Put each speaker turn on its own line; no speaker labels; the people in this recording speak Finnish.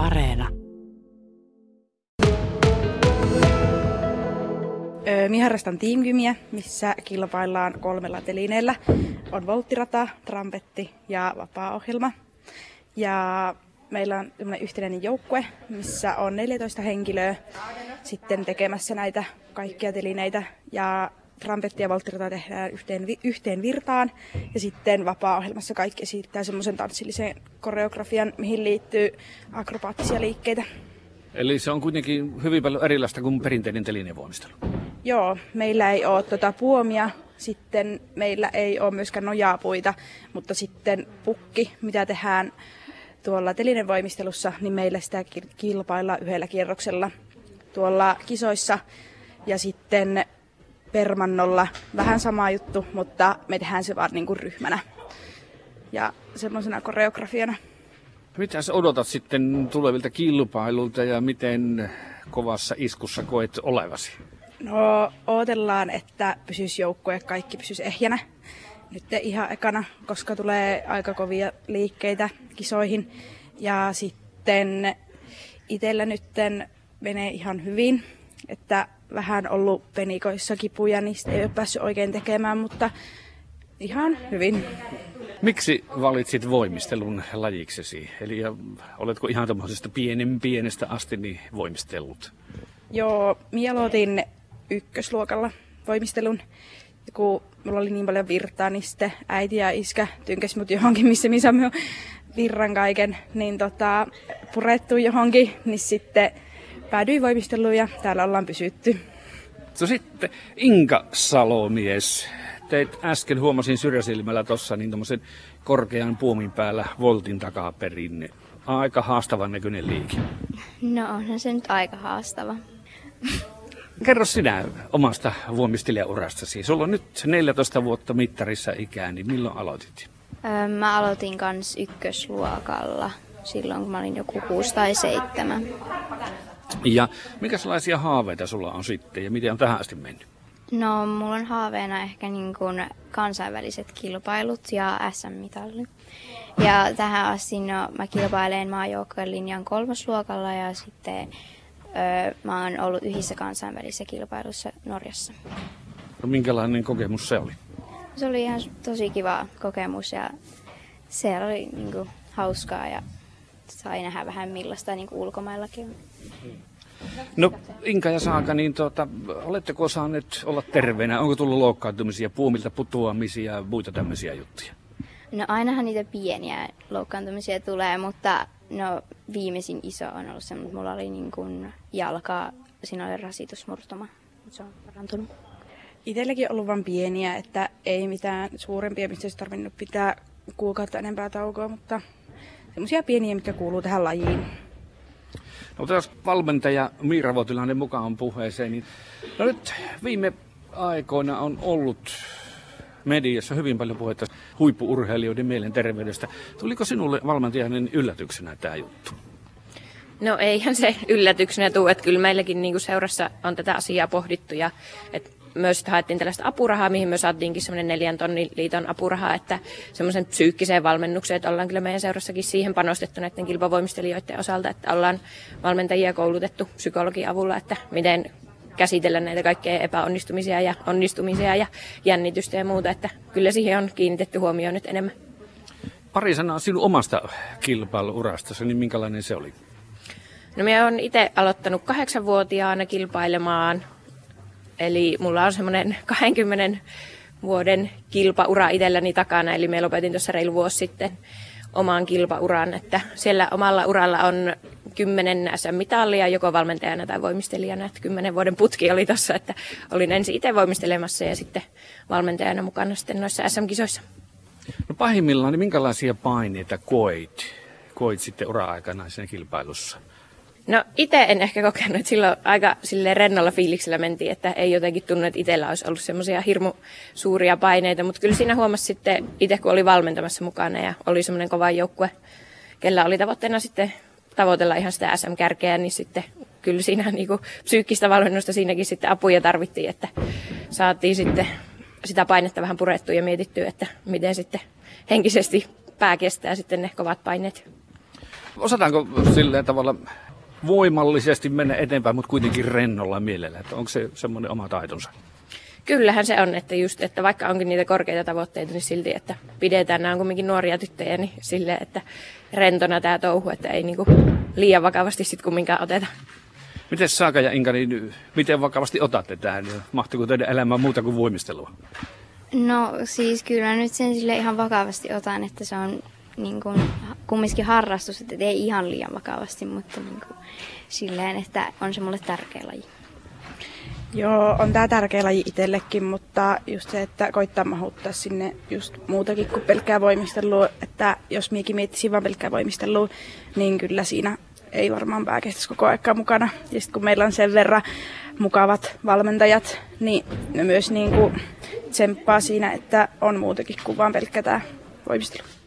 Areena.
Minä harrastan tiimkymiä, missä kilpaillaan kolmella telineellä. On volttirata, trampetti ja vapaa-ohjelma. Ja meillä on yhtenäinen joukkue, missä on 14 henkilöä sitten tekemässä näitä kaikkia telineitä. Ja trampetti ja volttirata tehdään yhteen, yhteen virtaan. Ja sitten vapaa-ohjelmassa kaikki esittää semmoisen tanssillisen koreografian, mihin liittyy akrobaattisia liikkeitä.
Eli se on kuitenkin hyvin paljon erilaista kuin perinteinen telinevoimistelu.
Joo, meillä ei ole tuota puomia, sitten meillä ei ole myöskään nojaapuita, mutta sitten pukki, mitä tehdään tuolla telinevoimistelussa, niin meillä sitä kilpailla yhdellä kierroksella tuolla kisoissa. Ja sitten permannolla vähän sama juttu, mutta me tehdään se vaan niin kuin ryhmänä ja semmoisena koreografiana.
Mitä sä odotat sitten tulevilta kilpailulta ja miten kovassa iskussa koet olevasi?
No, odotellaan, että pysyisi joukkue, kaikki pysyisi ehjänä. Nyt ihan ekana, koska tulee aika kovia liikkeitä kisoihin. Ja sitten itsellä nytten menee ihan hyvin, että vähän ollut penikoissa kipuja, niistä ei ole päässyt oikein tekemään, mutta ihan hyvin.
Miksi valitsit voimistelun lajiksesi? Eli oletko ihan tämmöisestä pienen pienestä asti niin voimistellut?
Joo, mielotin ykkösluokalla voimistelun. Ja kun mulla oli niin paljon virtaa, niin sitten äiti ja iskä tynkäs mut johonkin, missä missä mä virran kaiken, niin tota, purettu johonkin, niin sitten päädyin voimisteluun ja täällä ollaan pysytty.
No sitten Inka Salomies, teit äsken, huomasin syrjäsilmällä tuossa, niin tuommoisen korkean puomin päällä voltin takaperin. Aika haastavan näköinen liike.
No onhan se nyt aika haastava.
Kerro sinä omasta voimistelijaurastasi. Sulla on nyt 14 vuotta mittarissa ikää, niin milloin aloitit?
Öö, mä aloitin kans ykkösluokalla silloin, kun mä olin joku 6 tai 7.
Ja sellaisia haaveita sulla on sitten ja miten on tähän asti mennyt?
No, mulla on haaveena ehkä niin kuin kansainväliset kilpailut ja SM-mitalli. Ja tähän asti no, mä kilpailen maajoukkojen linjan kolmosluokalla ja sitten öö, mä oon ollut yhdessä kansainvälisessä kilpailussa Norjassa.
No minkälainen kokemus se oli?
Se oli ihan tosi kiva kokemus ja se oli niin kuin, hauskaa ja sai nähdä vähän millaista niin ulkomaillakin on.
No Inka ja Saaka, niin tuota, oletteko saaneet olla terveenä? Onko tullut loukkaantumisia, puumilta putoamisia ja muita tämmöisiä juttuja?
No ainahan niitä pieniä loukkaantumisia tulee, mutta no viimeisin iso on ollut se, että mulla oli niin kuin jalka, siinä oli rasitusmurtuma, mutta se on parantunut.
Itselläkin on ollut vain pieniä, että ei mitään suurempia, mistä olisi tarvinnut pitää kuukautta enempää taukoa, mutta semmoisia pieniä, mitkä kuuluu tähän lajiin.
No jos valmentaja Miira Voutilainen mukaan puheeseen, niin no nyt viime aikoina on ollut mediassa hyvin paljon puhetta huippuurheilijoiden mielenterveydestä. Tuliko sinulle valmentajainen yllätyksenä tämä juttu?
No eihän se yllätyksenä tule, että kyllä meilläkin niin kuin seurassa on tätä asiaa pohdittu ja että myös haettiin tällaista apurahaa, mihin me saatiinkin semmoinen neljän tonnin liiton apuraha, että semmoisen psyykkiseen valmennukseen, että ollaan kyllä meidän seurassakin siihen panostettu näiden kilpavoimistelijoiden osalta, että ollaan valmentajia koulutettu psykologian avulla, että miten käsitellä näitä kaikkea epäonnistumisia ja onnistumisia ja jännitystä ja muuta, että kyllä siihen on kiinnitetty huomioon nyt enemmän.
Pari sanaa sinun omasta kilpailuurastasi, niin minkälainen se oli?
No minä olen itse aloittanut kahdeksanvuotiaana kilpailemaan Eli mulla on semmoinen 20 vuoden kilpaura itselläni takana, eli me lopetin tuossa reilu vuosi sitten omaan kilpauran, että siellä omalla uralla on kymmenen SM-mitallia joko valmentajana tai voimistelijana, että kymmenen vuoden putki oli tuossa, että olin ensin itse voimistelemassa ja sitten valmentajana mukana sitten noissa SM-kisoissa.
No pahimmillaan, niin minkälaisia paineita koit, koit sitten ura-aikana siinä kilpailussa?
No itse en ehkä kokenut, että silloin aika sille rennolla fiiliksellä mentiin, että ei jotenkin tunnu, että itsellä olisi ollut semmoisia hirmu suuria paineita, mutta kyllä siinä huomasi sitten itse, kun oli valmentamassa mukana ja oli semmoinen kova joukkue, kellä oli tavoitteena sitten tavoitella ihan sitä SM-kärkeä, niin sitten kyllä siinä niin kuin psyykkistä valmennusta siinäkin sitten apuja tarvittiin, että saatiin sitten sitä painetta vähän purettua ja mietittyä, että miten sitten henkisesti pää kestää sitten ne kovat paineet.
Osataanko silleen tavalla voimallisesti mennä eteenpäin, mutta kuitenkin rennolla mielellä? Että onko se semmoinen oma taitonsa?
Kyllähän se on, että just, että vaikka onkin niitä korkeita tavoitteita, niin silti, että pidetään, nämä on kuitenkin nuoria tyttöjä, niin sille, että rentona tämä touhu, että ei niinku liian vakavasti sitten kumminkaan oteta.
Miten Saaka ja Inka, niin miten vakavasti otatte tähän? Mahtuuko teidän elämään muuta kuin voimistelua?
No siis kyllä nyt sen sille ihan vakavasti otan, että se on niin kuin, kumminkin harrastus, että ei ihan liian vakavasti, mutta niin kuin, silleen, että on se mulle tärkeä laji.
Joo, on tää tärkeä laji itsellekin, mutta just se, että koittaa mahuttaa sinne just muutakin kuin pelkkää voimistelua. Että jos miekin miettisin vaan pelkkää voimistelua, niin kyllä siinä ei varmaan pää kestäisi koko aikaa mukana. Ja sitten kun meillä on sen verran mukavat valmentajat, niin ne myös niin kuin tsemppaa siinä, että on muutakin kuin vaan pelkkä tämä voimistelu.